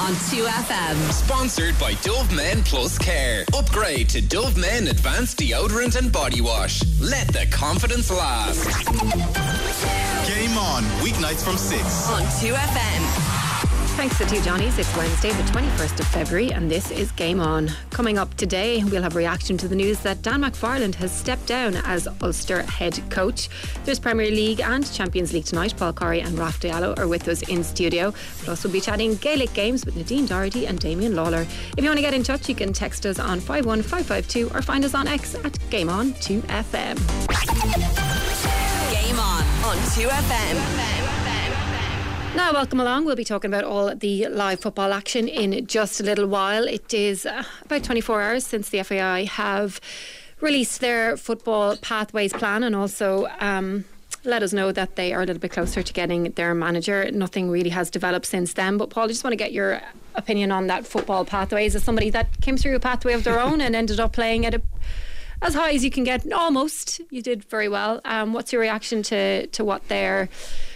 on 2FM. Sponsored by Dove Men Plus Care. Upgrade to Dove Men Advanced Deodorant and Body Wash. Let the confidence last. Game on, weeknights from 6. On 2FM. Thanks to two Johnnies. It's Wednesday, the 21st of February, and this is Game On. Coming up today, we'll have reaction to the news that Dan McFarland has stepped down as Ulster head coach. There's Premier League and Champions League tonight. Paul Corry and Raf Diallo are with us in studio. We'll also be chatting Gaelic games with Nadine Doherty and Damian Lawlor. If you want to get in touch, you can text us on 51552 or find us on X at Game On 2FM. Game on on 2FM. Now, welcome along. We'll be talking about all the live football action in just a little while. It is uh, about 24 hours since the FAI have released their football pathways plan and also. Um, let us know that they are a little bit closer to getting their manager. Nothing really has developed since then. But Paul, I just want to get your opinion on that football pathways. As somebody that came through a pathway of their own and ended up playing at a as high as you can get. Almost, you did very well. Um, what's your reaction to to what they're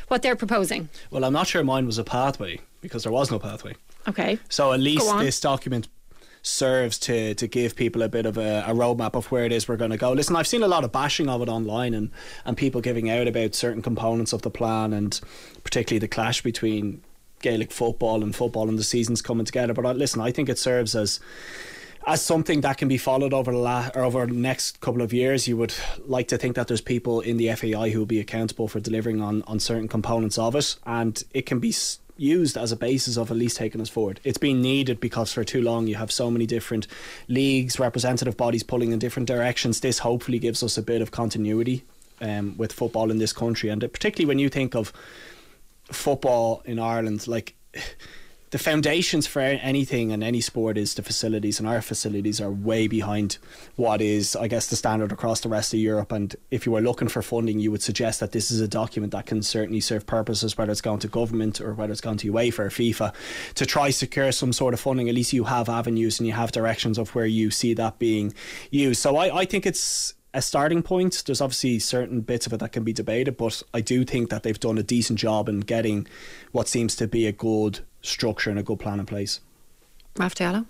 what they're proposing? Well, I'm not sure mine was a pathway because there was no pathway. Okay. So at least this document serves to to give people a bit of a, a roadmap of where it is we're going to go. Listen, I've seen a lot of bashing of it online and and people giving out about certain components of the plan and particularly the clash between Gaelic football and football and the seasons coming together. But I, listen, I think it serves as as something that can be followed over the la- over the next couple of years, you would like to think that there's people in the FAI who will be accountable for delivering on, on certain components of it, and it can be used as a basis of at least taking us forward. It's been needed because for too long you have so many different leagues, representative bodies pulling in different directions. This hopefully gives us a bit of continuity um, with football in this country, and particularly when you think of football in Ireland, like the foundations for anything and any sport is the facilities, and our facilities are way behind what is, I guess, the standard across the rest of Europe. And if you were looking for funding, you would suggest that this is a document that can certainly serve purposes, whether it's gone to government or whether it's gone to UEFA or FIFA, to try secure some sort of funding. At least you have avenues and you have directions of where you see that being used. So I, I think it's a starting point. There's obviously certain bits of it that can be debated, but I do think that they've done a decent job in getting what seems to be a good structure and a good plan in place. Raf Diallo?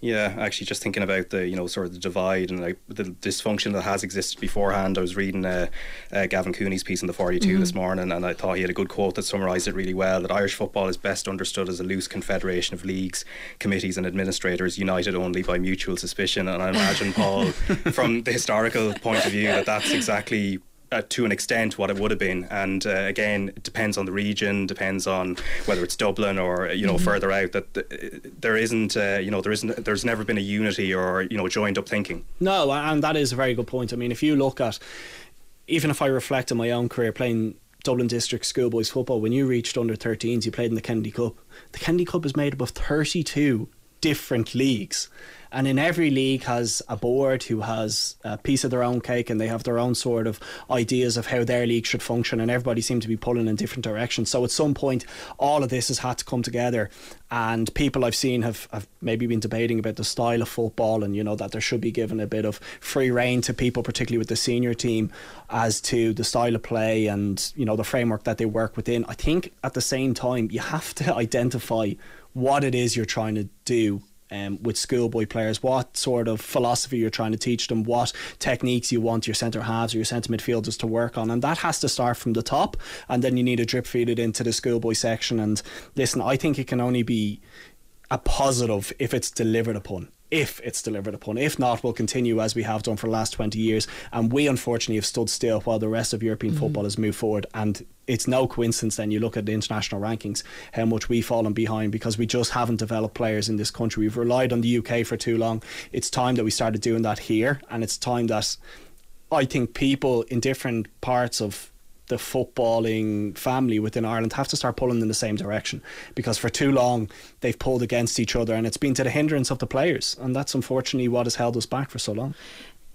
Yeah, actually, just thinking about the you know sort of the divide and like the dysfunction that has existed beforehand. I was reading uh, uh, Gavin Cooney's piece in the 42 mm-hmm. this morning, and I thought he had a good quote that summarised it really well. That Irish football is best understood as a loose confederation of leagues, committees, and administrators united only by mutual suspicion. And I imagine Paul, from the historical point of view, that that's exactly uh, to an extent what it would have been. And uh, again it depends on the region depends on whether it's Dublin or you know mm-hmm. further out that th- there isn't uh, you know there isn't there's never been a unity or you know joined up thinking. No and that is a very good point. I mean if you look at even if I reflect on my own career playing Dublin District schoolboys football when you reached under 13s you played in the Kennedy Cup. The Kennedy Cup is made up of 32 different leagues. And in every league has a board who has a piece of their own cake and they have their own sort of ideas of how their league should function and everybody seems to be pulling in different directions. So at some point all of this has had to come together and people I've seen have, have maybe been debating about the style of football and you know that there should be given a bit of free reign to people particularly with the senior team as to the style of play and you know the framework that they work within. I think at the same time you have to identify what it is you're trying to do um, with schoolboy players, what sort of philosophy you're trying to teach them, what techniques you want your centre halves or your centre midfielders to work on, and that has to start from the top, and then you need to drip feed it into the schoolboy section. And listen, I think it can only be a positive if it's delivered upon if it's delivered upon. If not, we'll continue as we have done for the last 20 years. And we unfortunately have stood still while the rest of European mm-hmm. football has moved forward. And it's no coincidence then you look at the international rankings, how much we've fallen behind because we just haven't developed players in this country. We've relied on the UK for too long. It's time that we started doing that here. And it's time that I think people in different parts of the footballing family within Ireland have to start pulling in the same direction because for too long they've pulled against each other and it's been to the hindrance of the players and that's unfortunately what has held us back for so long.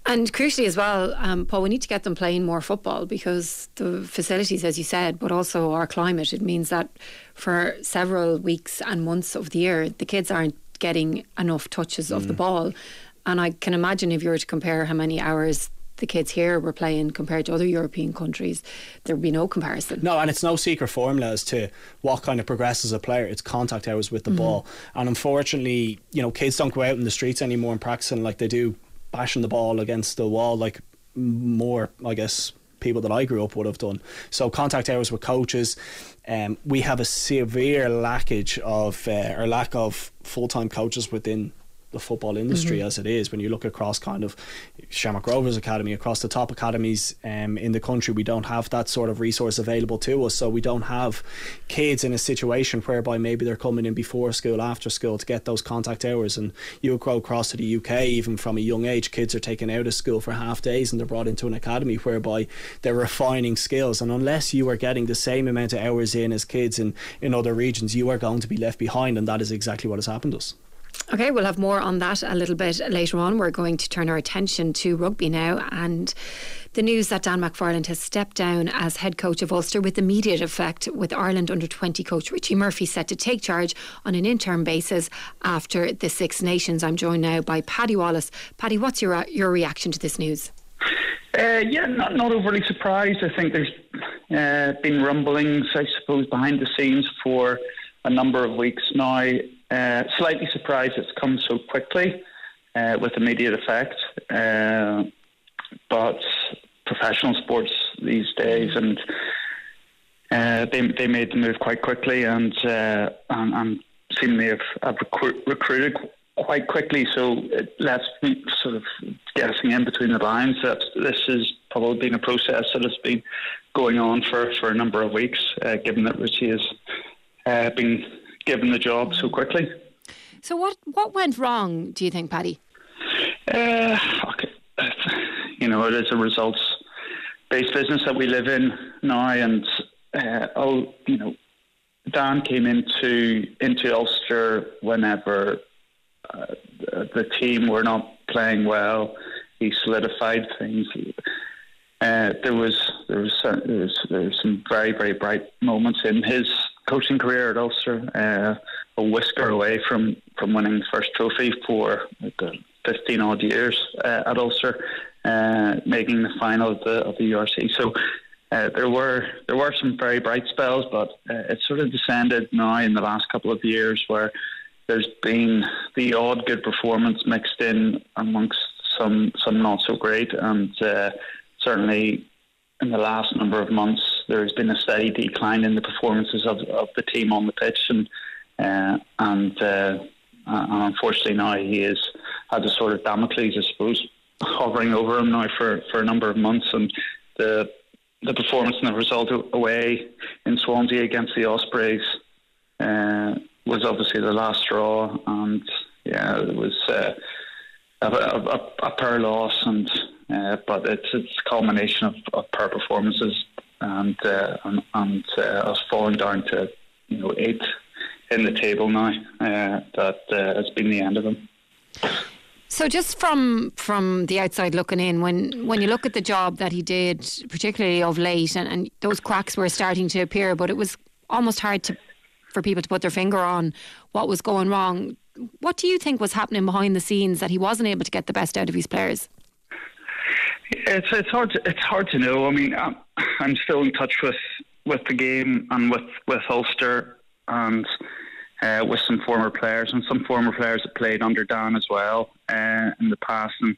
And crucially as well, um, Paul, we need to get them playing more football because the facilities, as you said, but also our climate. It means that for several weeks and months of the year, the kids aren't getting enough touches mm. of the mm. ball. And I can imagine if you were to compare how many hours the kids here were playing compared to other European countries, there would be no comparison. No, and it's no secret formula as to what kind of progresses a player. It's contact hours with the ball, and unfortunately, you know, kids don't go out in the streets anymore and practicing like they do, bashing the ball against the wall like more, I guess. People that I grew up would have done. So contact hours with coaches. Um, we have a severe lackage of uh, or lack of full time coaches within the football industry as it is. When you look across kind of Shamrock Rovers Academy, across the top academies um, in the country, we don't have that sort of resource available to us. So we don't have kids in a situation whereby maybe they're coming in before school, after school to get those contact hours. And you go across to the UK, even from a young age, kids are taken out of school for half days and they're brought into an academy whereby they're refining skills. And unless you are getting the same amount of hours in as kids in, in other regions, you are going to be left behind. And that is exactly what has happened to us. Okay, we'll have more on that a little bit later on. We're going to turn our attention to rugby now and the news that Dan McFarland has stepped down as head coach of Ulster with immediate effect, with Ireland under 20 coach Richie Murphy set to take charge on an interim basis after the Six Nations. I'm joined now by Paddy Wallace. Paddy, what's your, your reaction to this news? Uh, yeah, not not overly surprised. I think there's uh, been rumblings, I suppose, behind the scenes for a number of weeks now. Uh, slightly surprised it's come so quickly uh, with immediate effect. Uh, but professional sports these days, and uh, they they made the move quite quickly, and uh, and, and seemingly have, have recru- recruited quite quickly. So it lets sort of guessing in between the lines that this has probably been a process that has been going on for, for a number of weeks, uh, given that Richie has uh, been given the job so quickly. So, what, what went wrong, do you think, Paddy? Uh, okay. You know, it is a results based business that we live in now, and uh, oh, you know, Dan came into into Ulster whenever uh, the team were not playing well. He solidified things. Uh, there was there was there was there was some very very bright moments in his coaching career at Ulster. Uh, a whisker away from from winning the first trophy for like, uh, fifteen odd years uh, at Ulster, uh, making the final of the of the URC. So. Uh, there were there were some very bright spells, but uh, it sort of descended now in the last couple of years, where there's been the odd good performance mixed in amongst some some not so great, and certainly in the last number of months there's been a steady decline in the performances of, of the team on the pitch, and uh, and, uh, and unfortunately now he has had a sort of Damocles, I suppose, hovering over him now for, for a number of months, and the the performance and the result away in Swansea against the Ospreys uh, was obviously the last straw, and yeah, it was uh, a, a, a per loss, and uh, but it's it's a culmination of, of per performances, and uh, and, uh, us falling down to you know eighth in the table now. Uh, that uh, has been the end of them. So, just from from the outside looking in, when when you look at the job that he did, particularly of late, and, and those cracks were starting to appear, but it was almost hard to for people to put their finger on what was going wrong. What do you think was happening behind the scenes that he wasn't able to get the best out of his players? It's it's hard to, it's hard to know. I mean, I'm, I'm still in touch with, with the game and with with Ulster and uh, with some former players and some former players that played under Dan as well uh, in the past. And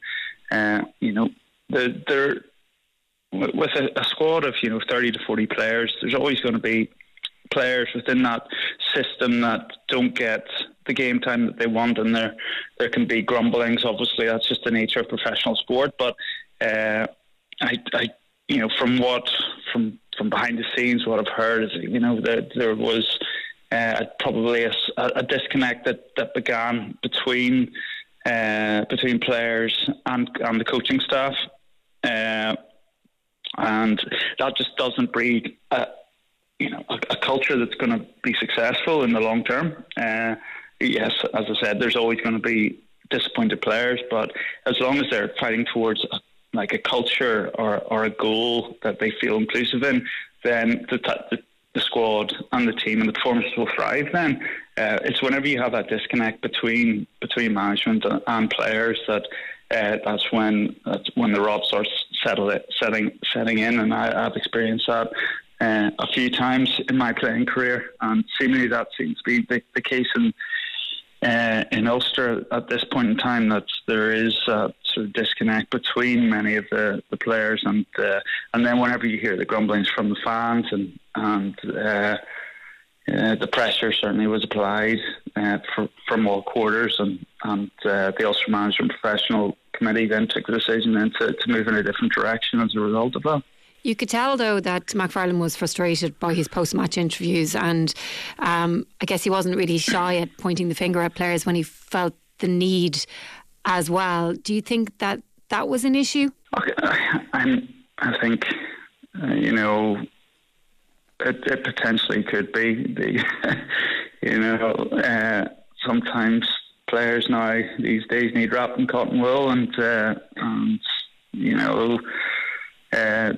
uh, you know, they're, they're with a, a squad of you know thirty to forty players. There's always going to be players within that system that don't get the game time that they want, and there there can be grumblings. Obviously, that's just the nature of professional sport. But uh, I, I, you know, from what from from behind the scenes, what I've heard is, you know, that there was uh, probably a, a, disconnect that, that began between uh, between players and and the coaching staff, uh, and that just doesn't breed. A, you know, a, a culture that's going to be successful in the long term. Uh, yes, as I said, there's always going to be disappointed players, but as long as they're fighting towards a, like a culture or, or a goal that they feel inclusive in, then the, the, the squad and the team and the performance will thrive. Then uh, it's whenever you have that disconnect between between management and, players that uh, that's when that's when the rot starts it, setting setting in, and I, I've experienced that uh, a few times in my playing career, and seemingly that seems to be the, the case in uh, in Ulster at this point in time. That there is a sort of disconnect between many of the, the players, and uh, and then whenever you hear the grumblings from the fans and and uh, uh, the pressure certainly was applied uh, for, from all quarters, and and uh, the Ulster Management Professional Committee then took the decision then to, to move in a different direction as a result of that. You could tell, though, that McFarland was frustrated by his post match interviews, and um, I guess he wasn't really shy at pointing the finger at players when he felt the need as well. Do you think that that was an issue? Okay, I, I think, uh, you know, it, it, potentially could be. The, you know, uh, sometimes players now these days need wrapped in cotton wool, and, uh, and you know, uh,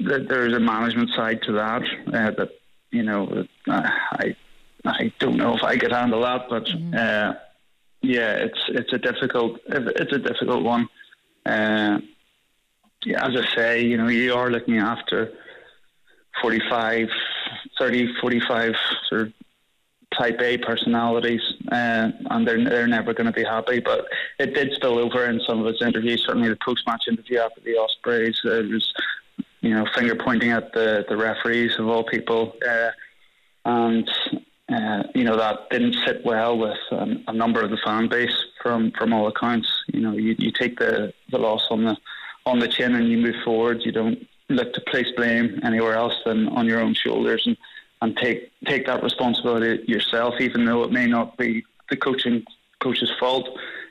there's a management side to that uh, that you know I I don't know if I could handle that, but mm-hmm. uh, yeah, it's it's a difficult it's a difficult one. Uh, yeah, as I say, you know, you are looking after 45, 30, 45 sort of type A personalities, uh, and they're they're never going to be happy. But it did spill over in some of his interviews. Certainly, the post match interview after the Ospreys, uh, it was you know, finger pointing at the, the referees of all people. Uh, and, uh, you know, that didn't sit well with um, a number of the fan base from, from all accounts. You know, you, you take the, the loss on the, on the chin and you move forward. You don't look to place blame anywhere else than on your own shoulders and, and take, take that responsibility yourself, even though it may not be the coaching coach's fault.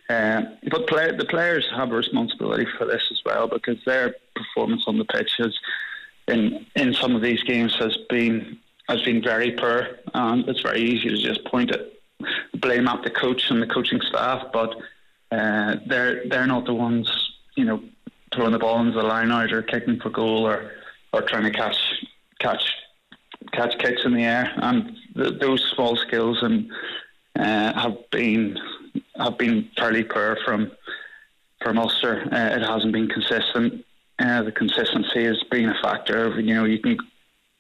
Uh, but play, the players have a responsibility for this as well because their performance on the pitch has, in in some of these games, has been has been very poor. And it's very easy to just point at blame at the coach and the coaching staff, but uh, they're they're not the ones you know throwing the ball into the line out or kicking for goal or or trying to catch catch catch kicks in the air. And th- those small skills and uh, have been have been fairly poor from from Ulster. Uh, it hasn't been consistent. Uh, the consistency has been a factor. You know, you can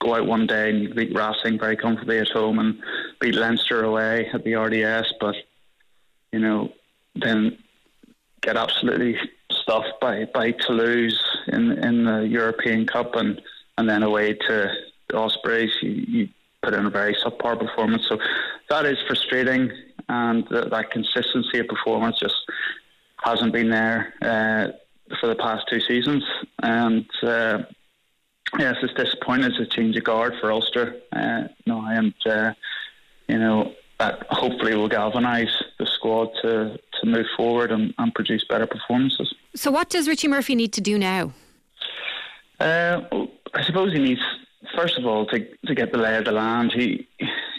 go out one day and you beat Racing very comfortably at home and beat Leinster away at the RDS, but you know, then get absolutely stuffed by, by Toulouse in in the European Cup and, and then away to the Ospreys. You, you put in a very subpar performance. So that is frustrating and th- that consistency of performance just hasn't been there uh, for the past two seasons. And uh, yes, it's disappointing. It's a change of guard for Ulster uh, no, and uh, you know that hopefully will galvanise the squad to to move forward and, and, produce better performances. So, what does Richie Murphy need to do now? Uh, I suppose he needs first of all to to get the lay of the land. He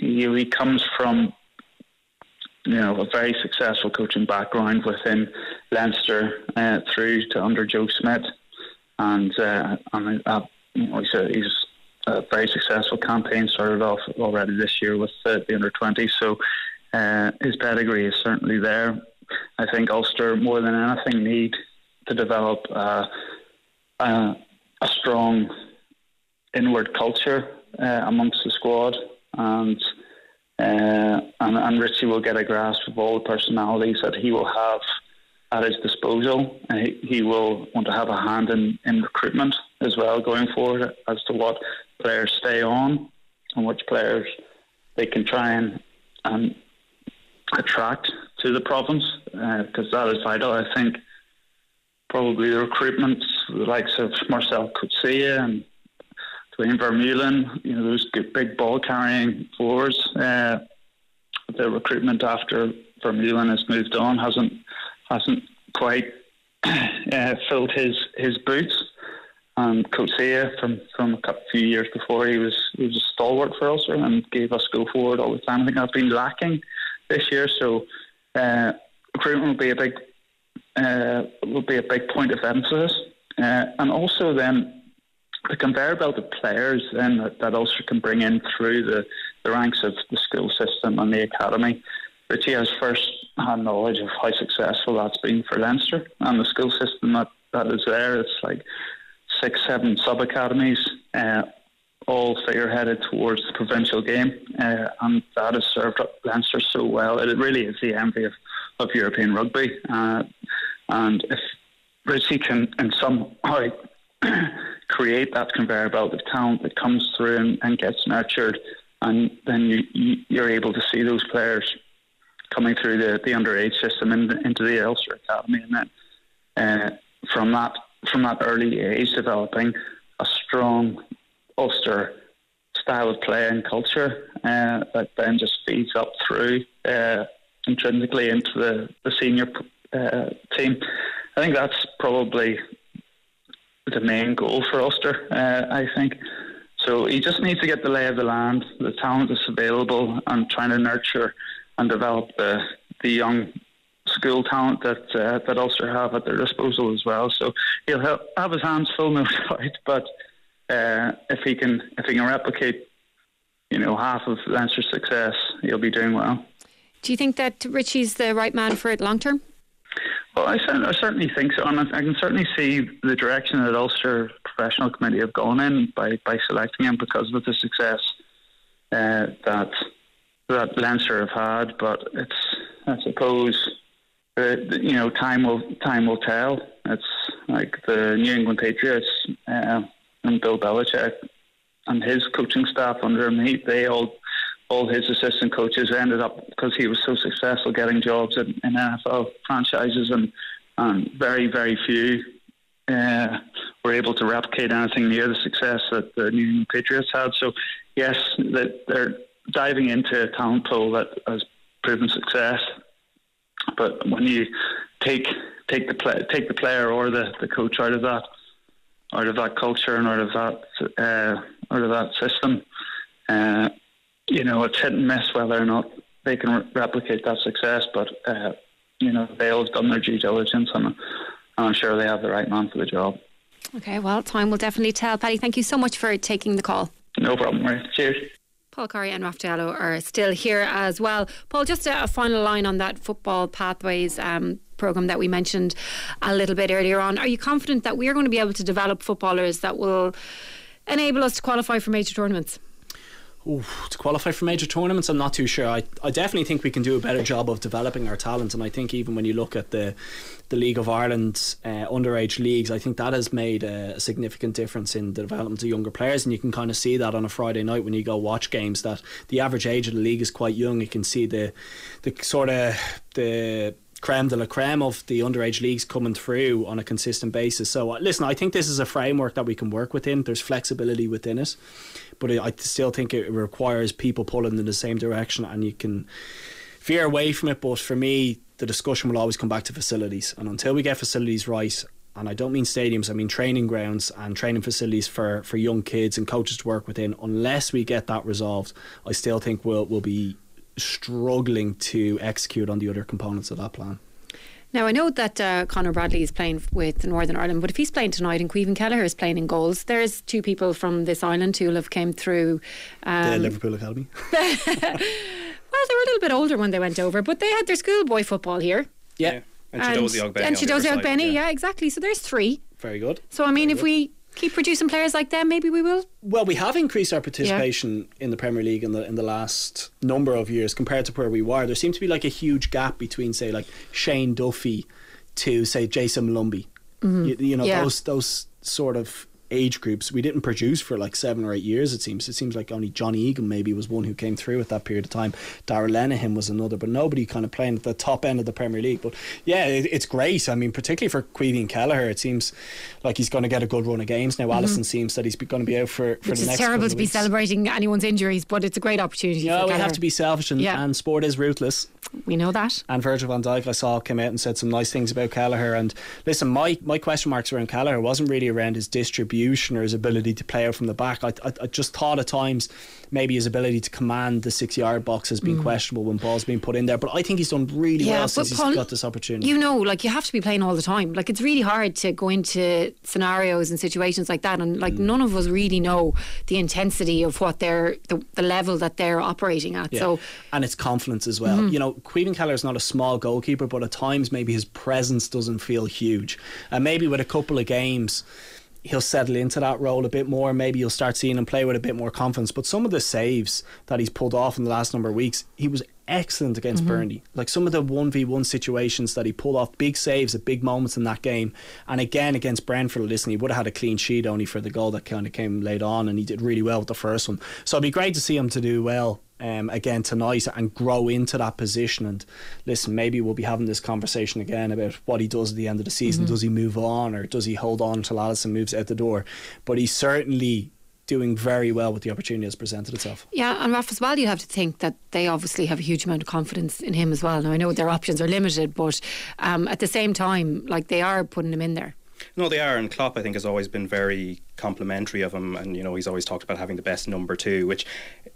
he, he comes from you know, a very successful coaching background within Leinster uh, through to under Joe Schmidt, and uh, and uh, you know, he's, a, he's a very successful campaign started off already this year with the under 20. So uh, his pedigree is certainly there. I think Ulster more than anything need to develop uh, a strong inward culture uh, amongst the squad and uh, and, and Richie will get a grasp of all the personalities that he will have at his disposal. He, he will want to have a hand in, in recruitment as well going forward as to what players stay on and which players they can try and um, attract to the province because uh, that is vital. I think probably the recruitment, the likes of Marcel Coetzee and Duane Vermeulen, you know, those big ball carrying forwards. Uh, the recruitment after Vermeulen has moved on hasn't hasn't quite uh, filled his his boots. And Coetzee from from a couple, few years before he was he was a stalwart for us and gave us go forward all the time. I think that's been lacking this year. So uh, recruitment will be a big uh, will be a big point of emphasis, uh, and also then the conveyor belt of players then that, that Ulster can bring in through the, the ranks of the school system and the academy. Richie has first hand knowledge of how successful that's been for Leinster and the school system that, that is there. It's like six, seven sub academies, uh, all figure-headed towards the provincial game, uh, and that has served up Leinster so well. It really is the envy of, of European rugby, uh, and if Richie can in some somehow create that conveyor belt of talent that comes through and, and gets nurtured, and then you, you, you're able to see those players coming through the, the underage system in, into the Ulster Academy, and then uh, from that from that early age developing a strong Ulster style of play and culture uh, that then just feeds up through uh, intrinsically into the, the senior uh, team. I think that's probably the main goal for Ulster, uh, I think. So he just needs to get the lay of the land, the talent that's available, and trying to nurture and develop the the young school talent that uh, that Ulster have at their disposal as well. So he'll have, have his hands full, no doubt. But uh, if he can if he can replicate, you know, half of Leinster's success, he'll be doing well. Do you think that Richie's the right man for it long term? Well, I, I, certainly think so, and I, can certainly see the direction that Ulster Professional Committee have gone in by, by selecting him because of the success uh, that that Leinster have had. But it's, I suppose, uh, you know, time will time will tell. It's like the New England Patriots uh, and Bill Belichick and his coaching staff under him. He, they all all his assistant coaches ended up because he was so successful getting jobs in, in NFL franchises, and, and very very few uh, were able to replicate anything near the success that the New England Patriots had. So yes, that they're diving into a talent pool that has proven success. But when you take take the play, take the player or the, the coach out of that out of that culture and out of that uh, out of that system, uh, you know it's hit and miss whether or not they can re- replicate that success. But uh, you know they'll have done their due diligence, and I'm sure they have the right man for the job. Okay, well, time will definitely tell. Paddy, thank you so much for taking the call. No problem, Right. Cheers. Paul Corry and Raf Diallo are still here as well. Paul, just a, a final line on that football pathways um, program that we mentioned a little bit earlier on. Are you confident that we are going to be able to develop footballers that will enable us to qualify for major tournaments? Ooh, to qualify for major tournaments, I'm not too sure. I, I definitely think we can do a better job of developing our talent, and I think even when you look at the the League of Ireland uh, underage leagues, I think that has made a, significant difference in the development of younger players, and you can kind of see that on a Friday night when you go watch games. That the average age of the league is quite young. You can see the the sort of the creme de la creme of the underage leagues coming through on a consistent basis. So, uh, listen, I think this is a framework that we can work within. There's flexibility within it, but I still think it requires people pulling in the same direction, and you can veer away from it. But for me, the discussion will always come back to facilities, and until we get facilities right. And I don't mean stadiums, I mean training grounds and training facilities for, for young kids and coaches to work within. Unless we get that resolved, I still think we'll, we'll be struggling to execute on the other components of that plan. Now I know that uh, Conor Bradley is playing with Northern Ireland, but if he's playing tonight and Caoimhin Kelleher is playing in goals, there's two people from this island who have came through um, the Liverpool Academy. well, they were a little bit older when they went over, but they had their schoolboy football here. Yeah. yeah. And Chiedozie Ogbene. And Chiedozie Ogbene, yeah. yeah, exactly. So there's three. Very good. So I mean, Very if good. we keep producing players like them, maybe we will. Well, we have increased our participation yeah. in the Premier League in the in the last number of years compared to where we were. There seems to be like a huge gap between, say, like Shane Duffy to say Jason Molumby. Mm-hmm. You, you, know yeah. those those sort of age groups we didn't produce for like seven or eight years it seems. It seems like only Johnny Egan maybe was one who came through at that period of time. Darragh Lenihan was another but nobody kind of playing at the top end of the Premier League. But yeah it, it's great. I mean particularly for Caoimhin Kelleher it seems like he's going to get a good run of games. Now mm-hmm. Alisson seems that he's going to be out for, for Which the next terrible to be celebrating anyone's injuries but it's a great opportunity yeah we have to be selfish and, yeah. and sport is ruthless. We know that. And Virgil van Dijk I saw came out and said some nice things about Kelleher. And listen my, my question marks around Kelleher wasn't really around his distribution or his ability to play out from the back. I, I, I, just thought at times maybe his ability to command the six yard box has been mm. questionable when balls being put in there. But I think he's done really yeah, well since Paul, he's got this opportunity. You know, like you have to be playing all the time. Like it's really hard to go into scenarios and situations like that, and like mm. none of us really know the intensity of what they're the, the level that they're operating at. Yeah. So and it's confidence as well. Mm-hmm. You know, Caoimhin Kelleher is not a small goalkeeper, but at times maybe his presence doesn't feel huge, and maybe with a couple of games he'll settle into that role a bit more. Maybe you'll start seeing him play with a bit more confidence. But some of the saves that he's pulled off in the last number of weeks, he was excellent against mm-hmm. Burnley. Like some of the 1v1 situations that he pulled off, big saves at big moments in that game. And again, against Brentford, listen, he would have had a clean sheet only for the goal that kind of came late on, and he did really well with the first one. So it'd be great to see him to do well. Um, again tonight and grow into that position. And listen maybe we'll be having this conversation again about what he does at the end of the season. Does he move on or does he hold on until Alisson moves out the door? But he's certainly doing very well with the opportunity that's presented itself. Yeah, and Raf as well, you have to think that they obviously have a huge amount of confidence in him as well. Now, I know their options are limited, but um, at the same time, like they are putting him in there. No, they are, and Klopp I think has always been very complimentary of him, and you know he's always talked about having the best number two, which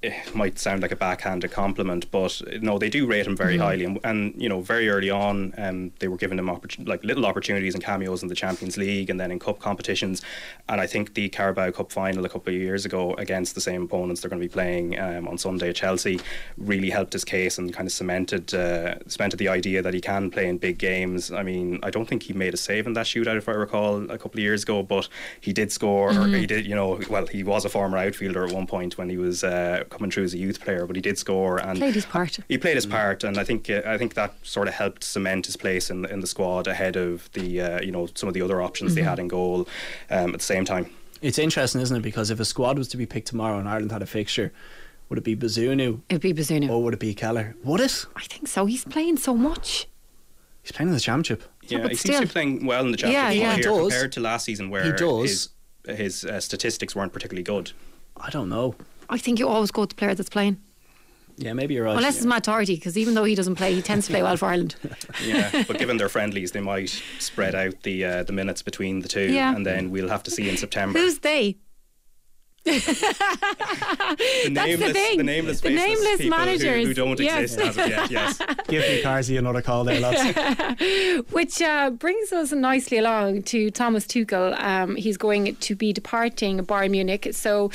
eh, might sound like a backhanded compliment, but eh, no, they do rate him very highly, and, and you know very early on, um, they were giving him oppor- like little opportunities and cameos in the Champions League and then in cup competitions, and I think the Carabao Cup final a couple of years ago against the same opponents they're going to be playing um, on Sunday at Chelsea really helped his case and kind of cemented uh, cemented the idea that he can play in big games. I mean, I don't think he made a save in that shootout if I recall a couple of years ago, but he did score. Or he did, you know, well, he was a former outfielder at one point when he was uh, coming through as a youth player, but he did score and Played his part. He played his part, and I think uh, I think that sort of helped cement his place in the, in the squad ahead of the uh, you know some of the other options they had in goal um, at the same time. it's interesting isn't it because if a squad was to be picked tomorrow and Ireland had a fixture would it be Bazunu It'd be Bazunu. or would it be Kelleher would it I think so. He's playing so much. he's playing in the championship Yeah, but he seems to still. be playing well in the championship Yeah, yeah. He does. compared to last season where He does. His his uh, statistics weren't particularly good. I don't know I think you always go with the player that's playing. yeah maybe you're right Unless it's Matt Doherty, because even though he doesn't play, he tends to play well for Ireland. Yeah, but given their friendlies, they might spread out the uh, the minutes between the two, Yeah. and then we'll have to see in September. Who's they? The nameless, thing. the nameless, The nameless people who- who, don't Yes. exist as of yet. Yes. give me Carsey another call there lads Which uh, brings us nicely along to Thomas Tuchel. Um, he's going to be departing Bayern Munich. So,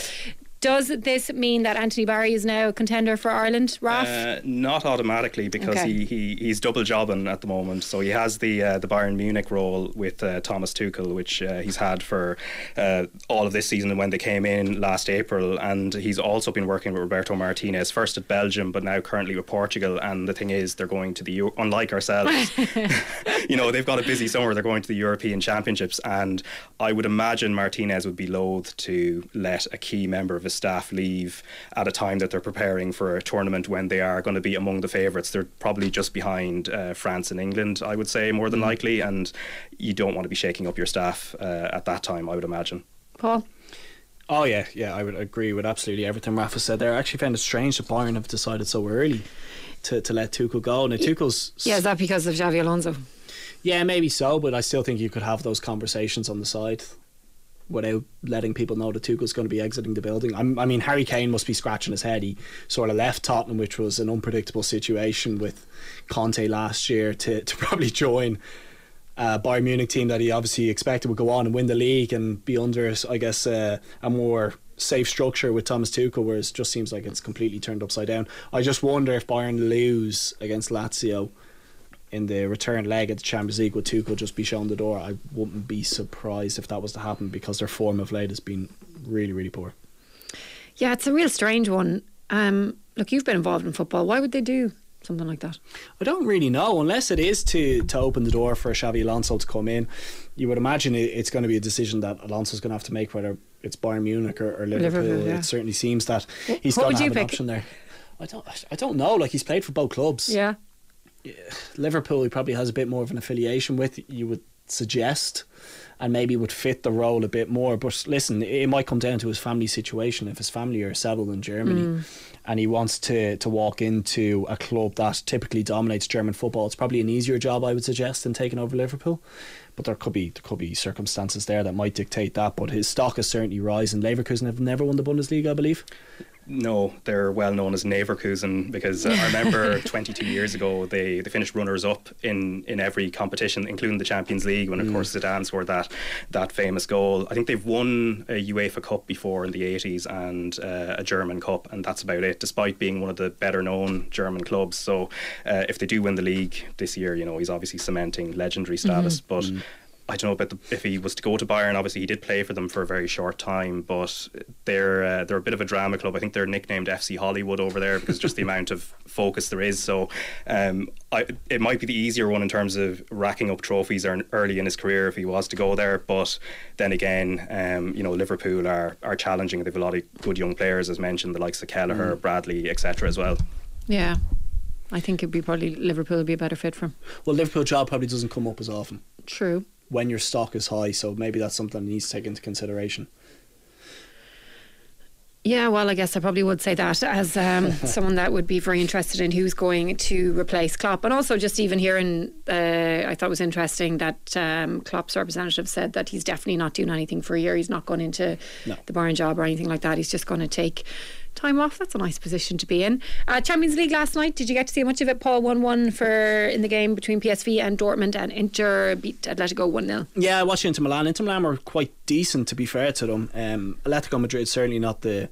does this mean that Anthony Barry is now a contender for Ireland, Raf? Uh, not automatically because Okay. he, he he's double jobbing at the moment. So he has the uh, the Bayern Munich role with uh, Thomas Tuchel, which uh, he's had for uh, all of this season and when they came in last April. And he's also been working with Roberto Martinez, first at Belgium, but now currently with Portugal. And the thing is, they're going to the unlike ourselves. you know, they've got a busy summer. They're going to the European Championships, and I would imagine Martinez would be loath to let a key member of his staff leave at a time that they're preparing for a tournament when they are going to be among the favourites. They're probably just behind uh, France and England, I would say, more than likely, and you don't want to be shaking up your staff uh, at that time. I would imagine. Paul? Oh yeah, yeah, I would agree with absolutely everything Rafa said there. I actually found it strange that Bayern have decided so early to, to let Tuchel go. Now Tuchel's Yeah, is that because of Xabi Alonso? yeah, maybe so, but I still think you could have those conversations on the side without letting people know that Tuchel's going to be exiting the building. I'm, I mean, Harry Kane must be scratching his head. He sort of left Tottenham, which was an unpredictable situation with Conte last year, to, to probably join a Bayern Munich team that he obviously expected would go on and win the league and be under, I guess, uh, a more safe structure with Thomas Tuchel, whereas it just seems like it's completely turned upside down. I just wonder if Bayern lose against Lazio in the return leg at the Champions League, would Tuchel just be shown the door? I wouldn't be surprised if that was to happen because their form of late has been really, really poor. Yeah, it's a real strange one. Um, look, you've been involved in football. Why would they do something like that? I don't really know, unless it is to, to open the door for Xabi Alonso to come in. You would imagine it, it's going to be a decision that Alonso's going to have to make, whether it's Bayern Munich or, or Liverpool. Liverpool, yeah. It certainly seems that he's what going to have an pick? option there. I don't, I don't know. Like he's played for both clubs. Yeah. Liverpool, he probably has a bit more of an affiliation with. You would suggest, and maybe would fit the role a bit more. But listen, it might come down to his family situation. If his family are settled in Germany, hmm. and he wants to to walk into a club that typically dominates German football, it's probably an easier job, I would suggest, than taking over Liverpool. But there could be there could be circumstances there that might dictate that. But his stock is certainly rising. Leverkusen have never won the Bundesliga, I believe. No, they're well known as Neverkusen because uh, I remember 22 years ago they, they finished runners up in, in every competition, including the Champions League, when of course Zidane scored that that famous goal. I think they've won a UEFA Cup before in the 80s and uh, a German Cup, and that's about it. Despite being one of the better known German clubs, so uh, if they do win the league this year, you know he's obviously cementing legendary status, but. I don't know about the, if he was to go to Bayern. Obviously, he did play for them for a very short time, but they're uh, they're a bit of a drama club. I think they're nicknamed FC Hollywood over there because just the amount of focus there is. So um, I, it might be the easier one in terms of racking up trophies early in his career if he was to go there. But then again, um, you know, Liverpool are are challenging. They've a lot of good young players, as mentioned, the likes of Kelleher, mm. Bradley, etc. as well. Yeah. I think it'd be probably Liverpool would be a better fit for him. Well, Liverpool job probably doesn't come up as often. True when your stock is high. So maybe that's something that needs to take into consideration. Yeah, well, I guess I probably would say that as um, someone that would be very interested in who's going to replace Klopp, and also just even hearing, uh, I thought it was interesting that um, Klopp's representative said that he's definitely not doing anything for a year. He's not going into no. the Bayern job or anything like that. He's just going to take time off. That's a nice position to be in. Uh, Champions League last night. Did you get to see much of it? Paul one one for in the game between PSV and Dortmund, and Inter beat Atletico one 0 Yeah, I watched Inter Milan. Inter Milan were quite decent, to be fair to them. Um, Atletico Madrid certainly not the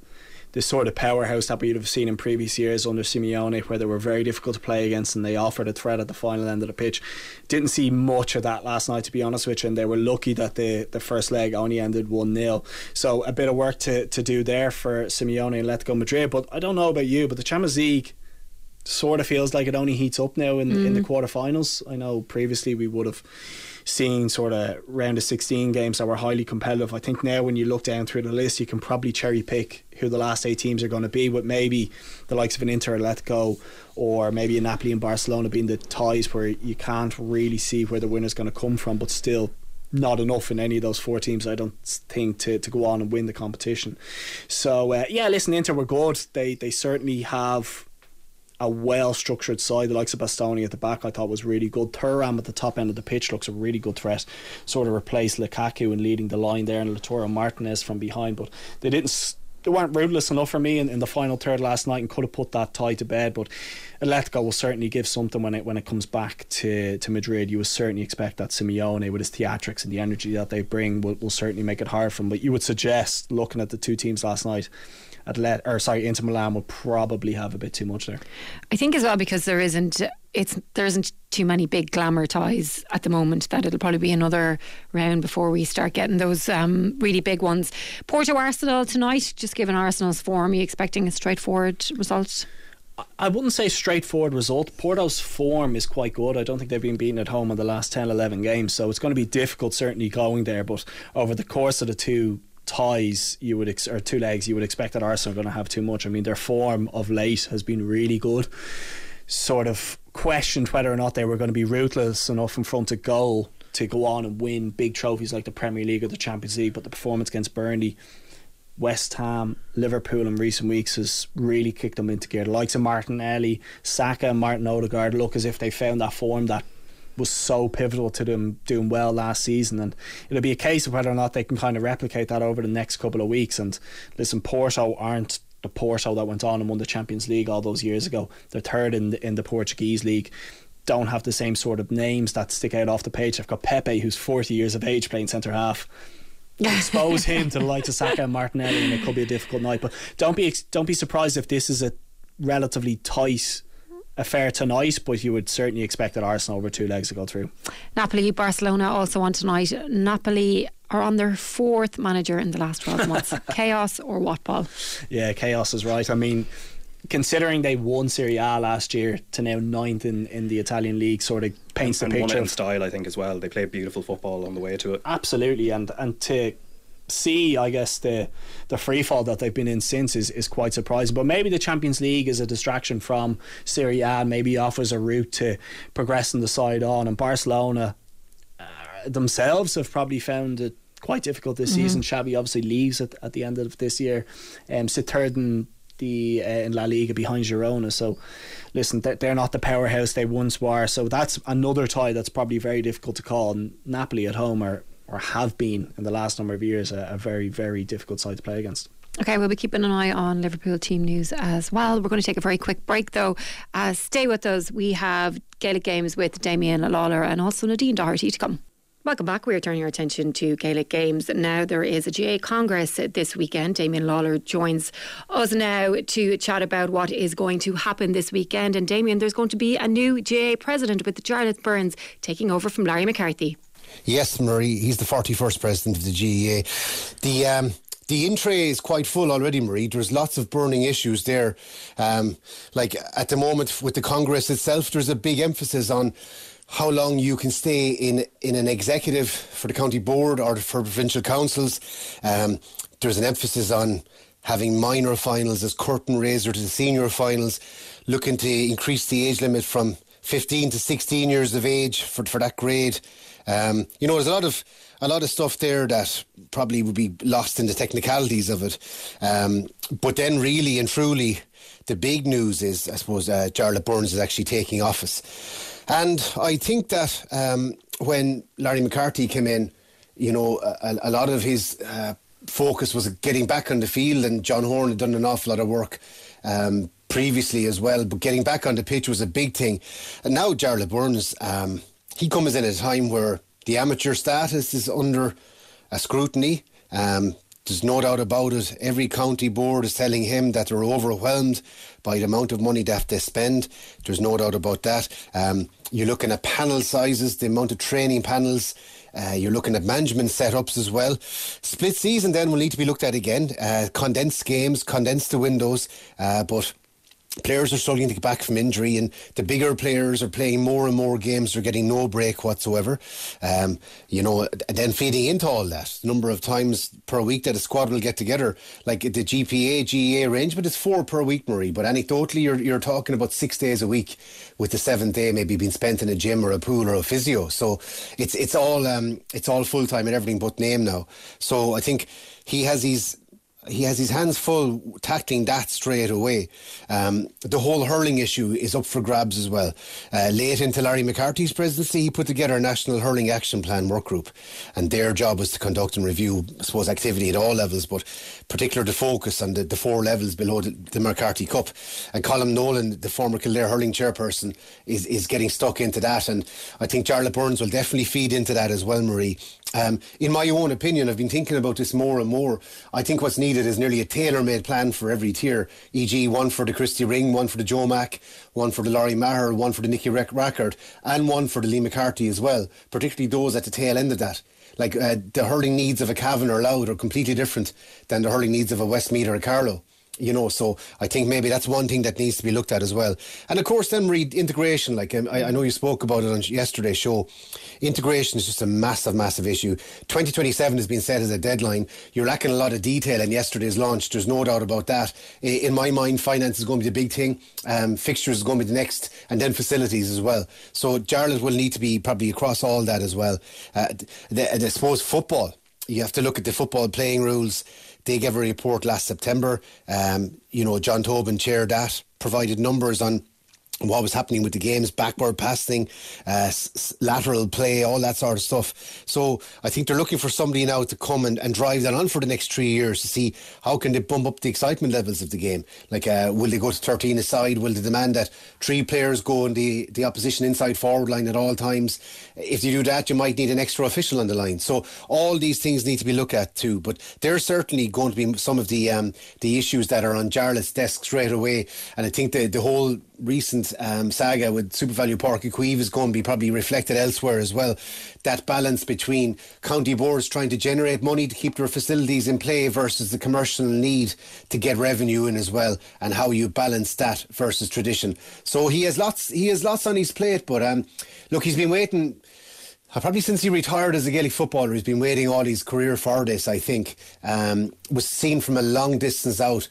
the sort of powerhouse that we'd have seen in previous years under Simeone, where they were very difficult to play against and they offered a threat at the final end of the pitch. Didn't see much of that last night, to be honest with you, and they were lucky that the, the first leg only ended 1 0. So a bit of work to, to do there for Simeone and Atletico Madrid. But I don't know about you, but the Champions League sort of feels like it only heats up now in, mm. in the mm. quarterfinals. I know previously we would have seeing sort of round of 16 games that were highly competitive. I think now when you look down through the list, you can probably cherry pick who the last eight teams are going to be, with maybe the likes of an Inter Atletico or maybe a Napoli and Barcelona being the ties where you can't really see where the winner's going to come from, but still not enough in any of those four teams, I don't think, to, to go on and win the competition. So, uh, yeah, listen, Inter were good. They, they certainly have a well structured side. The likes of Bastoni at the back, I thought was really good. Thuram at the top end of the pitch looks a really good threat. Sort of replaced Lukaku in leading the line there, and Lautaro Martinez from behind. But they didn't. They weren't ruthless enough for me in, in the final third last night and could have put that tie to bed. But Atletico will certainly give something when it when it comes back to, to Madrid. You would certainly expect that Simeone, with his theatrics and the energy that they bring, will, will certainly make it hard for them. But you would suggest, looking at the two teams last night, Atlet or sorry, Inter Milan will probably have a bit too much there. I think as well because there isn't it's there isn't too many big glamour ties at the moment. That it'll probably be another round before we start getting those um, really big ones. Porto Arsenal tonight. Just given Arsenal's form, are you expecting a straightforward result? I wouldn't say straightforward result. Porto's form is quite good. I don't think they've been beaten at home in the last 10, 11 games, so it's going to be difficult certainly going there. But over the course of the two ties you would ex- or two legs you would expect that Arsenal are going to have too much. I mean their form of late has been really good. Sort of questioned whether or not they were going to be ruthless enough in front of goal to go on and win big trophies like the Premier League or the Champions League, but the performance against Burnley West Ham, Liverpool in recent weeks has really kicked them into gear. The likes of Martinelli, Saka, and Martin Odegaard look as if they found that form that was so pivotal to them doing well last season. And it'll be a case of whether or not they can kind of replicate that over the next couple of weeks. And listen, Porto aren't the Porto that went on and won the Champions League all those years ago. They're third in the, in the Portuguese league. Don't have the same sort of names that stick out off the page. I've got Pepe, who's 40 years of age, playing centre half. expose him to the likes of Saka and Martinelli, and it could be a difficult night. But don't be don't be surprised if this is a relatively tight affair tonight, but you would certainly expect that Arsenal over two legs to go through. Napoli, Barcelona also on tonight. Napoli are on their fourth manager in the last 12 months. chaos or what, Paul? Yeah, chaos is right. I mean, considering they won Serie A last year to now ninth in, in the Italian league, sort of paints and, the and picture. in style, I think, as well. They play beautiful football on the way to it. Absolutely, and and to see, I guess, the the free fall that they've been in since is, is quite surprising. But maybe the Champions League is a distraction from Serie A, maybe offers a route to progressing the side on. And Barcelona uh, themselves have probably found it quite difficult this mm-hmm. season. Xavi obviously leaves at, at the end of this year. Um, sit third in the uh, in La Liga behind Girona. So, listen, they're not the powerhouse they once were. So that's another tie that's probably very difficult to call. And Napoli at home are or have been in the last number of years a, a very, very difficult side to play against. Okay, we'll be keeping an eye on Liverpool team news as well. We're going to take a very quick break though. Uh, stay with us. We have Gaelic Games with Damian Lawlor and also Nadine Doherty to come. Welcome back. We are turning our attention to Gaelic Games. Now, there is a GAA Congress this weekend. Damian Lawlor joins us now to chat about what is going to happen this weekend. And Damian, there's going to be a new GAA president with Jarlath Burns taking over from Larry McCarthy. Yes, Marie, he's the 41st president of the GAA. The um, the in tray is quite full already, Marie. There's lots of burning issues there. Um, like at the moment with the Congress itself, there's a big emphasis on how long you can stay in in an executive for the county board or for provincial councils. Um, there's an emphasis on having minor finals as curtain raiser to the senior finals, looking to increase the age limit from 15 to 16 years of age for, for that grade. Um, you know, there's a lot of a lot of stuff there that probably would be lost in the technicalities of it. Um, but then, really and truly, the big news is, I suppose, uh, Jarlath Burns is actually taking office. And I think that um, when Larry McCarthy came in, you know, a, a lot of his uh, focus was getting back on the field, and John Horan had done an awful lot of work um, previously as well. But getting back on the pitch was a big thing. And now Jarlath Burns, um, he comes in at a time where the amateur status is under a scrutiny. Um, there's no doubt about it. Every county board is telling him that they're overwhelmed by the amount of money that they spend. There's no doubt about that. Um, you're looking at panel sizes, the amount of training panels. Uh, you're looking at management setups as well. Split season then will need to be looked at again. Uh, condensed games, condensed the windows, uh, but players are struggling to get back from injury, and the bigger players are playing more and more games. They're getting no break whatsoever. Um, you know, then feeding into all that, the number of times per week that a squad will get together, like the GPA, GAA range, but it's four per week, Marie. But anecdotally, you're you're talking about six days a week, with the seventh day maybe being spent in a gym or a pool or a physio. So it's it's all um, it's all full time and everything but name now. So I think he has these he has his hands full tackling that straight away. Um, the whole hurling issue is up for grabs as well. Uh, late into Larry McCarthy's presidency, he put together a national hurling action plan work group, and their job was to conduct and review, I suppose, activity at all levels, but particular to focus on the, the four levels below the, the McCarthy Cup. And Colin Nolan, the former Kildare hurling chairperson, is is getting stuck into that, and I think Jarlath Burns will definitely feed into that as well, Marie. Um, in my own opinion, I've been thinking about this more and more. I think what's needed is nearly a tailor-made plan for every tier, e.g., one for the Christy Ring, one for the Joe Mack, one for the Lory Meagher, one for the Nicky Rackard, and one for the Liam MacCarthy as well, particularly those at the tail end of that. Like uh, the hurling needs of a Cavan or Louth are completely different than the hurling needs of a Westmeath or a Carlow you know, so I think maybe that's one thing that needs to be looked at as well. And of course, then read integration. Like um, I, I, know you spoke about it on yesterday's show. Integration is just a massive, massive issue. 2027 has been set as a deadline. You're lacking a lot of detail in yesterday's launch. There's no doubt about that. In my mind, finance is going to be the big thing. Um, fixtures is going to be the next, and then facilities as well. So Jarlath will need to be probably across all that as well. Uh, the, the, I suppose football. You have to look at the football playing rules they gave a report last September. Um, you know, John Tobin chaired that, provided numbers on what was happening with the games, backward passing, uh, s- lateral play, all that sort of stuff. So I think they're looking for somebody now to come and, and drive that on for the next three years to see how can they bump up the excitement levels of the game. Like, uh, will they go to 13 aside? Will they demand that three players go in the, the opposition inside forward line at all times? If you do that, you might need an extra official on the line. So all these things need to be looked at too. But there's certainly going to be some of the um, the issues that are on Jarlath's desk straight away. And I think the, the whole recent um, saga with SuperValu Páirc Uí Chaoimh is going to be probably reflected elsewhere as well. That balance between county boards trying to generate money to keep their facilities in play versus the commercial need to get revenue in as well, and how you balance that versus tradition. So he has lots. He has lots on his plate, but um, look, he's been waiting. Uh, probably since he retired as a Gaelic footballer, he's been waiting all his career for this. I think um, was seen from a long distance out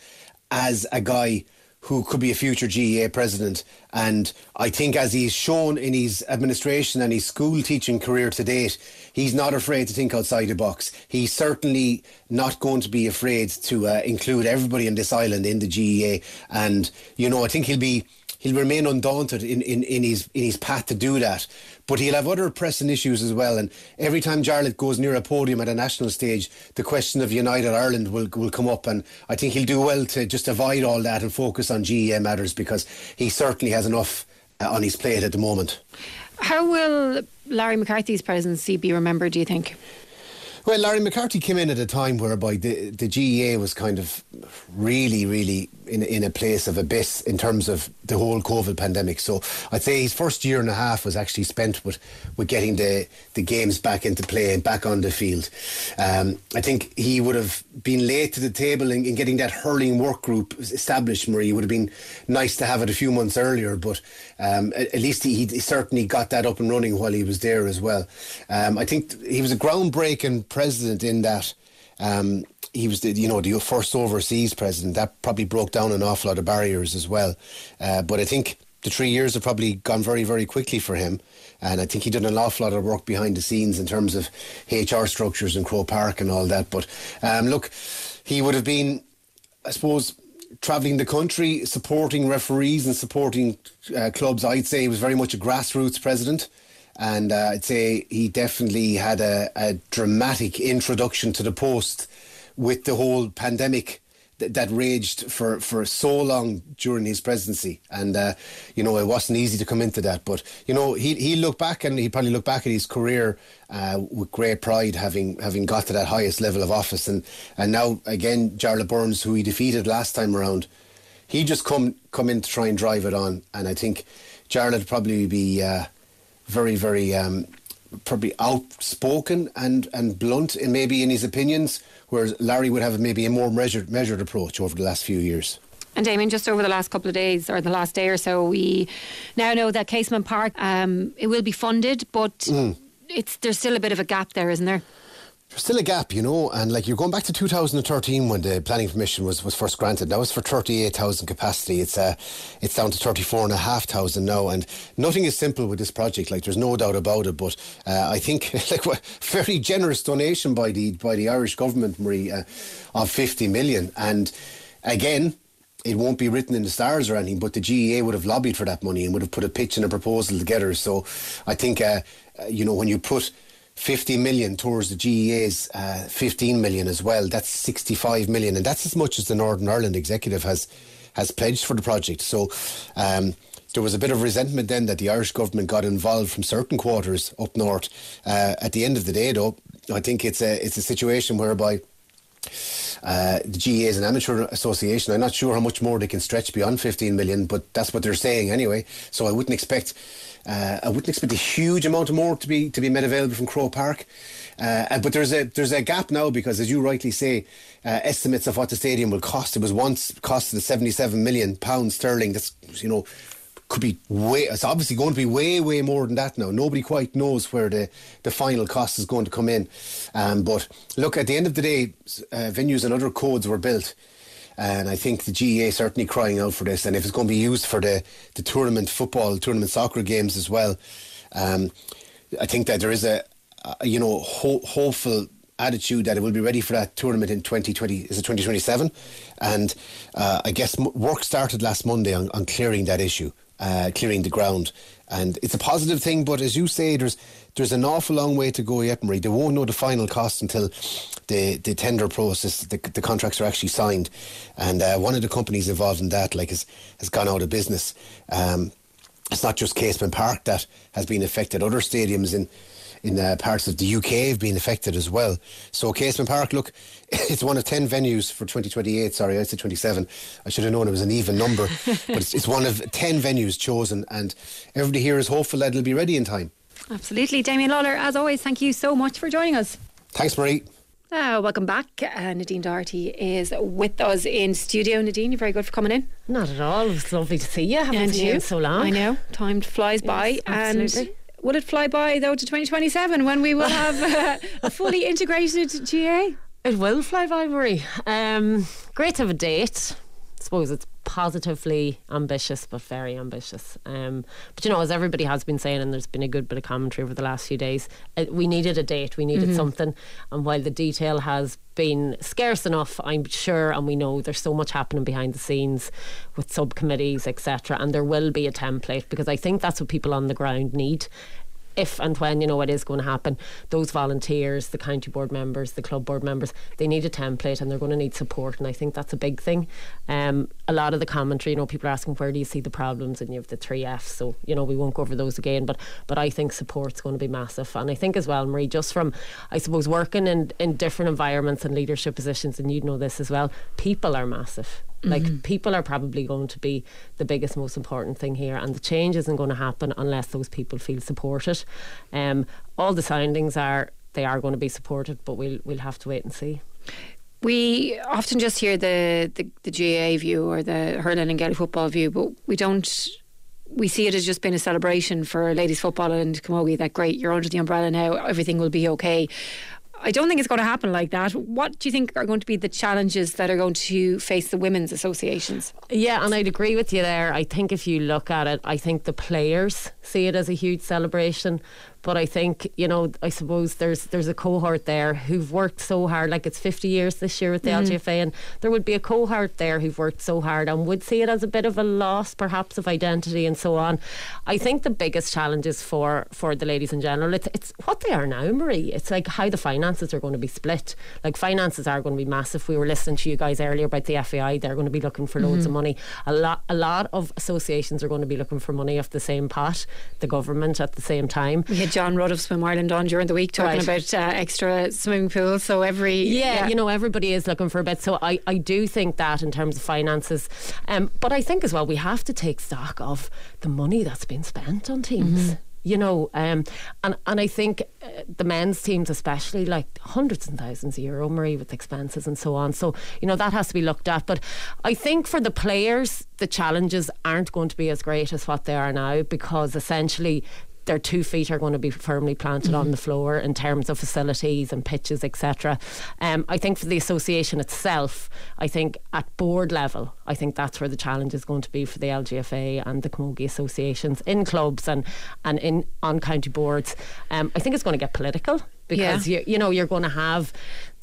as a guy who could be a future GAA president. And I think, as he's shown in his administration and his school teaching career to date, he's not afraid to think outside the box. He's certainly not going to be afraid to uh, include everybody in this island in the GAA. And, you know, I think he'll be he'll remain undaunted in, in, in his in his path to do that. But he'll have other pressing issues as well. And every time Jarlath goes near a podium at a national stage, the question of United Ireland will will come up. And I think he'll do well to just avoid all that and focus on GAA matters because he certainly has enough uh, on his plate at the moment. How will Larry McCarthy's presidency be remembered, do you think? Well, Larry McCarthy came in at a time whereby the, the GAA was kind of really, really in, in a place of abyss in terms of the whole COVID pandemic. So I'd say his first year and a half was actually spent with, with getting the, the games back into play and back on the field. Um, I think he would have been late to the table in, in getting that hurling work group established, Marie. It would have been nice to have it a few months earlier, but um, at, at, least he, he, certainly got that up and running while he was there as well. Um, I think he was a groundbreaking president in that. Um, he was the you know the first overseas president that probably broke down an awful lot of barriers as well. Uh, but I think the three years have probably gone very very quickly for him, and I think he did an awful lot of work behind the scenes in terms of HR structures in Croke Park and all that. But um, look, he would have been, I suppose. Travelling the country, supporting referees and supporting uh, clubs, I'd say he was very much a grassroots president and uh, I'd say he definitely had a, a, dramatic introduction to the post with the whole pandemic th- that raged for, for so long during his presidency. And, uh, you know, it wasn't easy to come into that. But, you know, he, he look back and he probably looked back at his career uh, with great pride, having having got to that highest level of office. And, and now, again, Jarlath Burns, who he defeated last time around, he just come come in to try and drive it on. And I think Jarlath would probably be... Uh, very, very um, probably outspoken and, and blunt in maybe in his opinions, whereas Larry would have maybe a more measured measured approach over the last few years. And Damian, just over the last couple of days or the last day or so, we now know that Casement Park um, it will be funded, but mm. it's there's still a bit of a gap there, isn't there? There's still a gap, you know, and like you're going back to 2013 when the planning permission was, was first granted. That was for 38,000 capacity. It's uh, it's down to 34,500 now, and nothing is simple with this project. Like there's no doubt about it. But uh, I think like a very generous donation by the by the Irish government, Marie, uh, of 50 million, and again. It won't be written in the stars or anything, but the GAA would have lobbied for that money and would have put a pitch and a proposal together. So I think, uh, uh, you know, when you put 50 million towards the GAA's uh, 15 million as well. That's 65 million, and that's as much as the Northern Ireland Executive has has pledged for the project. So. Um, there was a bit of resentment then that the Irish government got involved from certain quarters up north. Uh, at the end of the day, though, I think it's a it's a situation whereby uh, the GAA is an amateur association. I'm not sure how much more they can stretch beyond 15 million, but that's what they're saying anyway. So I wouldn't expect uh, I wouldn't expect a huge amount of more to be to be made available from Croke Park. Uh, but there's a there's a gap now because, as you rightly say, uh, estimates of what the stadium will cost. It was once costed 77 million pounds sterling. That's you know could be way. It's obviously going to be way, way more than that now. Nobody quite knows where the, the final cost is going to come in. Um, but look, at the end of the day, uh, venues and other codes were built. And I think the GAA certainly crying out for this. And if it's going to be used for the, the tournament football, tournament soccer games as well, um, I think that there is a, a you know, ho- hopeful attitude that it will be ready for that tournament in 2020 is it 2027 and uh, I guess work started last Monday on, on clearing that issue uh, clearing the ground and it's a positive thing but as you say there's there's an awful long way to go yet, Marie. They won't know the final cost until the, the tender process, the, the contracts are actually signed. And uh, one of the companies involved in that, like, has, has gone out of business. Um, it's not just Casement Park that has been affected. Other stadiums in in uh, parts of the UK have been affected as well. So Casement Park, look, it's one of 10 venues for 2028. Sorry, I said 27. I should have known it was an even number. but it's, it's one of 10 venues chosen and everybody here is hopeful that it'll be ready in time. Absolutely. Damian Lawlor, as always, thank you so much for joining us. Thanks, Marie. Uh, welcome back. Uh, Nadine Doherty is with us in studio. Nadine, you're very good for coming in. Not at all. It's lovely to see you. I haven't and seen you so long. I know. Time flies yes, by. Absolutely. And will it fly by, though, to 2027 when we will have uh, a fully integrated GA? It will fly by, Marie. Um, great to have a date. I suppose it's positively ambitious, but very ambitious. Um, but you know, as everybody has been saying, and there's been a good bit of commentary over the last few days, uh, we needed a date, we needed mm-hmm. something. And while the detail has been scarce enough, I'm sure, and we know there's so much happening behind the scenes with subcommittees, etc. And there will be a template because I think that's what people on the ground need if and when you know it is going to happen, those volunteers, the county board members, the club board members, they need a template and they're going to need support. And I think that's a big thing. Um, a lot of the commentary, you know, people are asking where do you see the problems, and you have the three Fs. So you know, we won't go over those again. But but I think support's going to be massive. And I think as well, Marie, just from I suppose working in in different environments and leadership positions, and you know this as well, people are massive. Like people are probably going to be the biggest, most important thing here, and the change isn't going to happen unless those people feel supported. Um, all the soundings are they are going to be supported, but we'll we'll have to wait and see. We often just hear the, the, the GA view or the hurling and Gaelic football view, but we don't. We see it as just being a celebration for ladies football and Camogie. That great, you're under the umbrella now. Everything will be okay. I don't think it's going to happen like that. What do you think are going to be the challenges that are going to face the women's associations? Yeah, and I'd agree with you there. I think if you look at it, I think the players see it as a huge celebration. But I think you know, I suppose there's there's a cohort there who've worked so hard. Like it's 50 years this year with the mm. LGFA, and there would be a cohort there who've worked so hard and would see it as a bit of a loss, perhaps, of identity and so on. I think the biggest challenges for for the ladies in general, it's it's what they are now, Marie. It's like how the finances are going to be split. Like finances are going to be massive. We were listening to you guys earlier about the FAI. They're going to be looking for loads of mm-hmm. money. A lot a lot of associations are going to be looking for money off the same pot. The government at the same time. We had John Rudd of Swim Ireland on during the week talking Right. about uh, extra swimming pools. So every Yeah, you know, everybody is looking for a bit. So I, I do think that in terms of finances. Um, but I think as well, we have to take stock of the money that's been spent on teams. You know, um, and and I think uh, the men's teams, especially, like hundreds and thousands of euro, Marie, with expenses and so on. So you know that has to be looked at. But I think for the players, the challenges aren't going to be as great as what they are now because essentially their two feet are going to be firmly planted on the floor in terms of facilities and pitches, etc. Um, I think for the association itself, I think at board level, I think that's where the challenge is going to be for the LGFA and the Camogie associations in clubs and and in on county boards. Um, I think it's going to get political because you you know you're going to have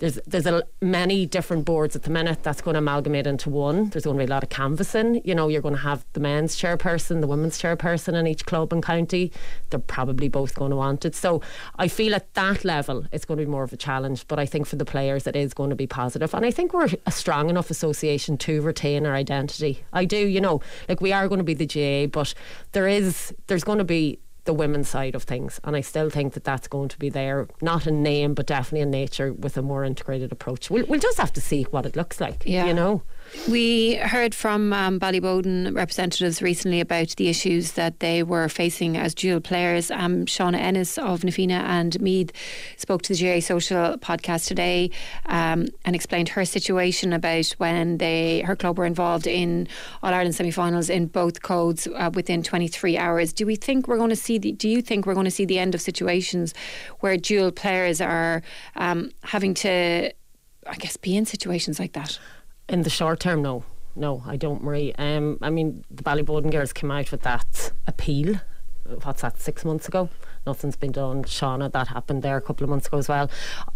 there's there's a, many different boards at the minute that's going to amalgamate into one. There's going to be a lot of canvassing. You know, you're going to have the men's chairperson, the women's chairperson in each club and county. They're probably both going to want it. So I feel at that level it's going to be more of a challenge. But I think for the players it is going to be positive. And I think we're a strong enough association to retain our identity. I do. You know, like we are going to be the GA, but there is there's going to be the women's side of things. And I still think that that's going to be there, not in name, but definitely in nature with a more integrated approach. We'll, we'll just have to see what it looks like, Yeah. you know. We heard from um, Ballyboden representatives recently about the issues that they were facing as dual players. Um, Shauna Ennis of Na Fianna and Meath spoke to the GA Social podcast today um, and explained her situation about when they her club were involved in All Ireland semi-finals in both codes uh, within 23 hours. Do we think we're going to see? The, do you think we're going to see the end of situations where dual players are um, having to, I guess, be in situations like that? In the short term, no. No, I don't, Marie. Um, I mean, the Ballyboden girls came out with that appeal. What's that, six months ago? Nothing's been done. Shauna, that happened there a couple of months ago as well.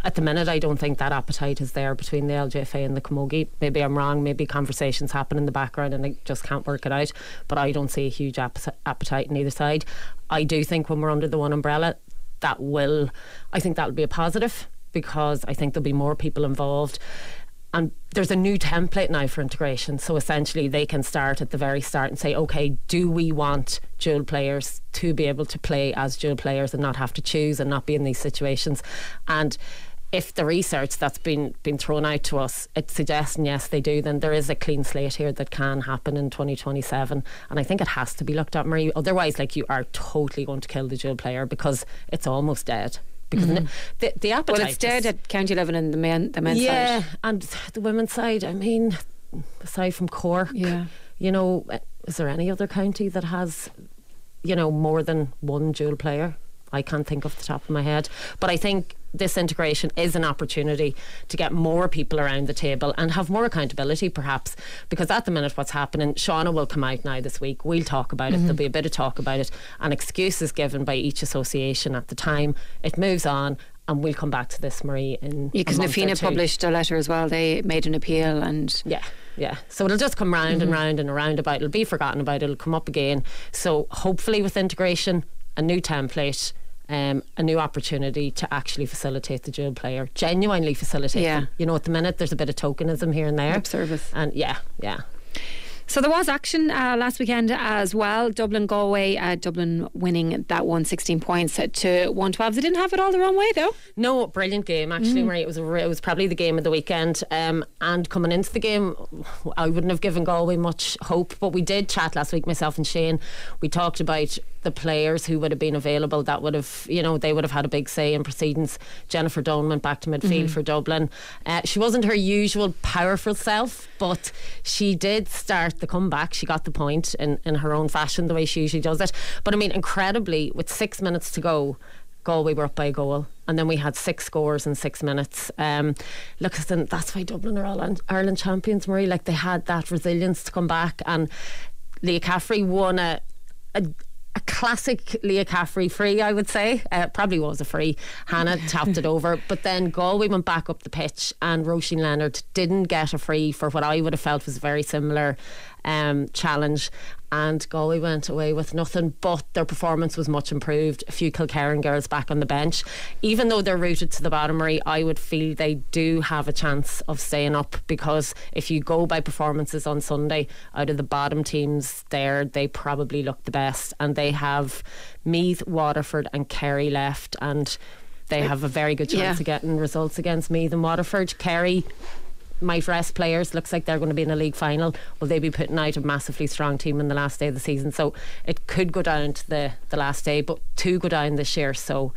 At the minute, I don't think that appetite is there between the LGFA and the Camogie. Maybe I'm wrong. Maybe conversations happen in the background and I just can't work it out. But I don't see a huge appe- appetite on either side. I do think when we're under the one umbrella, that will, I think that will be a positive because I think there'll be more people involved and there's a new template now for integration. So essentially, they can start at the very start and say, okay, do we want dual players to be able to play as dual players and not have to choose and not be in these situations? And if the research that's been been thrown out to us it's suggesting yes they do then there is a clean slate here that can happen in 2027 and I think it has to be looked at Marie otherwise like you are totally going to kill the dual player because it's almost dead because n- mm-hmm. the, the appetite Well, it's dead at County Eleven and the men, the men's yeah, side. and the women's side. I mean, aside from Cork, Yeah. you know, is there any other county that has, you know, more than one dual player? I can't think off the top of my head, but I think this integration is an opportunity to get more people around the table and have more accountability, perhaps. Because at the minute, what's happening, Shauna will come out now this week. We'll talk about it. There'll be a bit of talk about it, and excuses given by each association at the time. It moves on, and we'll come back to this, Marie. In Yeah, because Na Fianna published a letter as well. They made an appeal and Yeah, yeah. So it'll just come round and mm-hmm. round and around about. It'll be forgotten about. It'll come up again. So hopefully, with integration, a new template, um, a new opportunity to actually facilitate the dual player, genuinely facilitate Yeah. them. You know, at the minute there's a bit of tokenism here and there. Lip service. And yeah, yeah. So there was action uh, last weekend as well. Dublin Galway, uh, Dublin winning that one 16 points to 112. They didn't have it all their own way though. No, brilliant game actually, Mm. Marie. It was a, re- it was probably the game of the weekend. Um, and coming into the game, I wouldn't have given Galway much hope, but we did chat last week, myself and Shane. We talked about the players who would have been available that would have, you know, they would have had a big say in proceedings. Jennifer Dunne went back to midfield Mhm. for Dublin. Uh, she wasn't her usual powerful self, but she did start the comeback. She got the point in, in her own fashion, the way she usually does it. But I mean, incredibly, with six minutes to go, Galway were up by a goal, and then we had six scores in six minutes. Um, look, that's why Dublin are all Ireland- Ireland champions, Marie. Like they had that resilience to come back, and Leah Caffrey won a. a a classic Leah Caffrey free, I would say. Uh, probably was a free. Hannah tapped it over. But then Galway went back up the pitch and Roisin Leonard didn't get a free for what I would have felt was a very similar um, challenge. And Galway went away with nothing, but their performance was much improved. A few Kilkerrin girls back on the bench. Even though they're rooted to the bottom, Marie, I would feel they do have a chance of staying up because if you go by performances on Sunday, out of the bottom teams there, they probably look the best. And they have Meath, Waterford, and Kerry left. And they have a very good chance Yeah. of getting results against Meath and Waterford. Kerry might rest players. Looks like they're going to be in a league final. Will they be putting out a massively strong team in the last day of the season? So it could go down to the, the last day, but two go down this year. So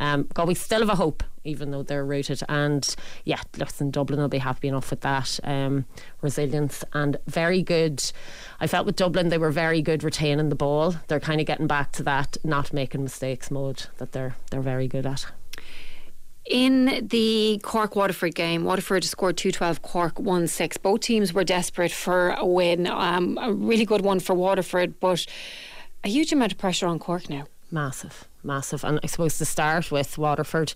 um, Galway still have a hope, even though they're rooted. And yeah, listen, Dublin will be happy enough with that um, resilience and very good. I felt with Dublin they were very good retaining the ball. They're kind of getting back to that not making mistakes mode that they're they're very good at. In the Cork Waterford game, Waterford scored 212, Cork 1 6. Both teams were desperate for a win. Um, a really good one for Waterford, but a huge amount of pressure on Cork now. Massive, massive. And I suppose to start with Waterford,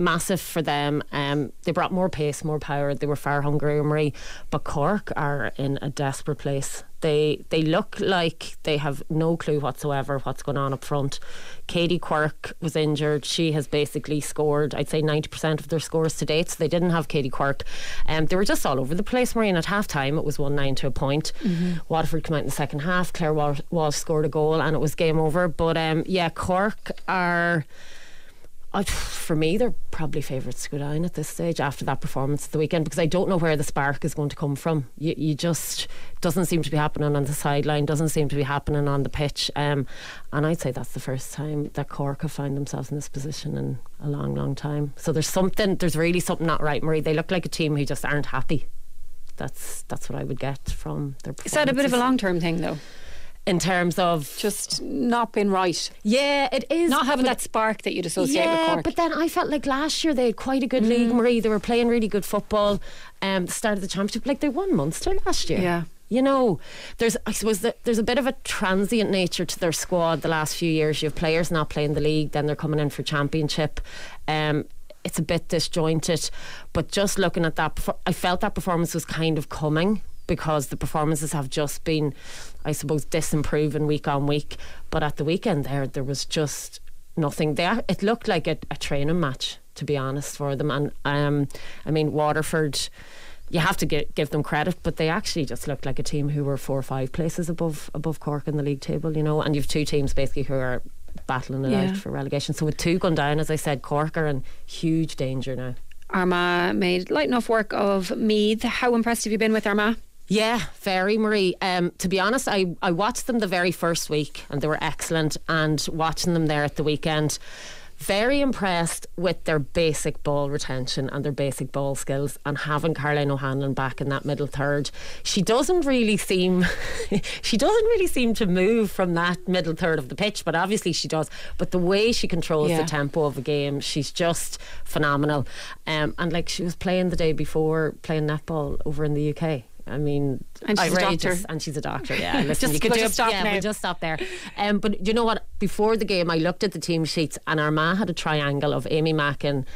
massive for them. Um, they brought more pace, more power. They were far hungrier, Marie. But Cork are in a desperate place. They they look like they have no clue whatsoever what's going on up front. Katie Quirke was injured. She has basically scored, I'd say, 90% of their scores to date. So they didn't have Katie Quirke. Um, they were just all over the place, Marie. And at half time, it was 1 9 to a point. Waterford came out in the second half. Claire Walsh, Walsh scored a goal and it was game over. But um, yeah, Cork are. I, for me, they're probably favourites to go down at this stage after that performance at the weekend because I don't know where the spark is going to come from. You, you just doesn't seem to be happening on the sideline, doesn't seem to be happening on the pitch, um, and I'd say that's the first time that Cork have found themselves in this position in a long, long time. So there's something, there's really something not right, Marie. They look like a team who just aren't happy. That's that's what I would get from their. Is that a bit of a long term thing, though? In terms of Just not being right. yeah, it is Not having that spark that you'd associate yeah, with Cork. but then I felt like last year they had quite a good league, Marie. They were playing really good football. Um, the start of the championship, like they won Munster last year. Yeah. You know, there's I suppose that there's a bit of a transient nature to their squad the last few years. You have players not playing the league, then they're coming in for championship. Um, it's a bit disjointed, but just looking at that, I felt that performance was kind of coming because the performances have just been, I suppose, disimproving week on week. But at the weekend there, there was just nothing there. It looked like a, a training match, to be honest, for them. And um, I mean, Waterford. You have to gi- give them credit, but they actually just looked like a team who were four or five places above above Cork in the league table, you know. And you've two teams basically who are battling it Yeah. out for relegation. So with two gone down, as I said, Cork are in huge danger now. Armagh made light enough work of Meath. How impressed have you been with Armagh? Yeah, very, Marie. Um, to be honest, I, I watched them the very first week and they were excellent. And watching them there at the weekend, very impressed with their basic ball retention and their basic ball skills and having Caroline O'Hanlon back in that middle third. She doesn't really seem she doesn't really seem to move from that middle third of the pitch, but obviously she does. But the way she controls Yeah. the tempo of a game, she's just phenomenal. Um, and like she was playing the day before playing netball over in the UK. I mean, And she's a doctor. And she's a doctor. Yeah, listen, Just- you could we'll do just stop yeah, now. we'll just stop there. Um, but you know what? Before the game, I looked at the team sheets, and Armagh had a triangle of Aimee Mackin.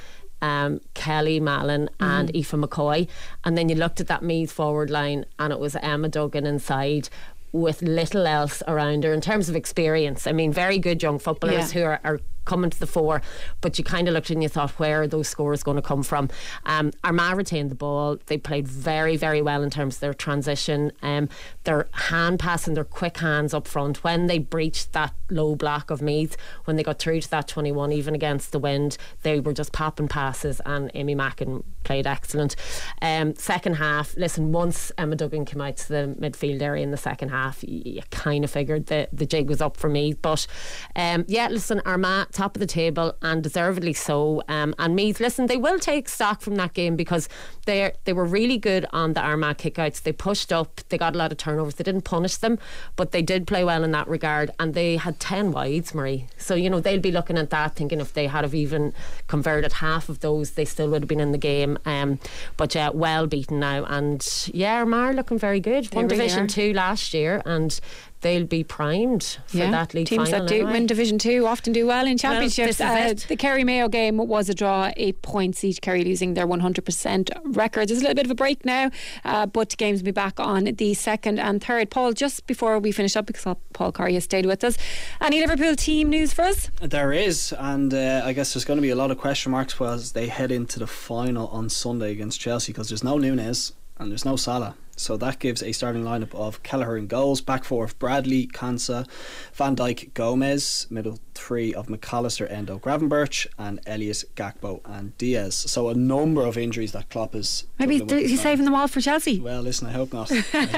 Um, Kelly Mallon and Mm. Aoife McCoy, and then you looked at that Meath forward line, and it was Emma Duggan inside with little else around her in terms of experience. I mean, very good young footballers Yeah. who are, are coming to the fore, but you kind of looked and you thought, where are those scores going to come from? Um, Armagh retained the ball. They played very, very well in terms of their transition. Um, their hand passing, their quick hands up front. When they breached that low block of Meath, when they got through to that 21, even against the wind, they were just popping passes, and Aimee Mackin played excellent. Um, second half, listen, once Emma Duggan came out to the midfield area in the second half, you, you kind of figured that the jig was up for me. But um, yeah, listen, Armagh, top of the table, and deservedly so. Um, and Meath, listen, they will take stock from that game because they they were really good on the Armagh kickouts. They pushed up, they got a lot of turnovers. They didn't punish them, but they did play well in that regard. And they had 10 wides, Marie. So, you know, they'll be looking at that, thinking if they had have even converted half of those, they still would have been in the game. Um, but yeah, well beaten now. And yeah, Armagh looking very good. They Won really Division are. 2 last year and they'll be primed for that league Teams final that do win Division Two often do well in championships. is uh, the Kerry Mayo game was a draw, eight points each. Kerry losing their 100% record. There's a little bit of a break now, uh, but games will be back on the second and third. Paul, just before we finish up, because Paul Corry has stayed with us, any Liverpool team news for us? There is, and uh, I guess there's going to be a lot of question marks as they head into the final on Sunday against Chelsea because there's no Núñez and there's no Salah. So that gives a starting lineup of Kelleher in goals, back four of Bradley, Quansah, Van Dijk, Gomez, middle three of Mac Allister, Endo, Gravenberch, and Elliott, Gakpo, and Diaz. So a number of injuries that Klopp is. Maybe he's saving them all for Chelsea. well, listen, I hope not. I hope not.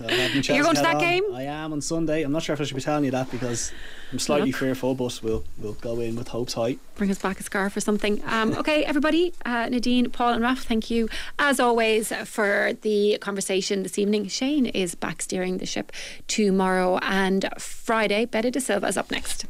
I'll have my Chelsea You're going to hat that on. game? I am on Sunday. I'm not sure if I should be telling you that because I'm slightly Look. fearful, but we'll we'll go in with hopes high. bring us back a scarf or something. Um, okay, everybody, uh, Nadine, Paul, and Raf, thank you as always for the conversation this evening. Shane is back steering the ship tomorrow and Friday. Betta de Silva is up next.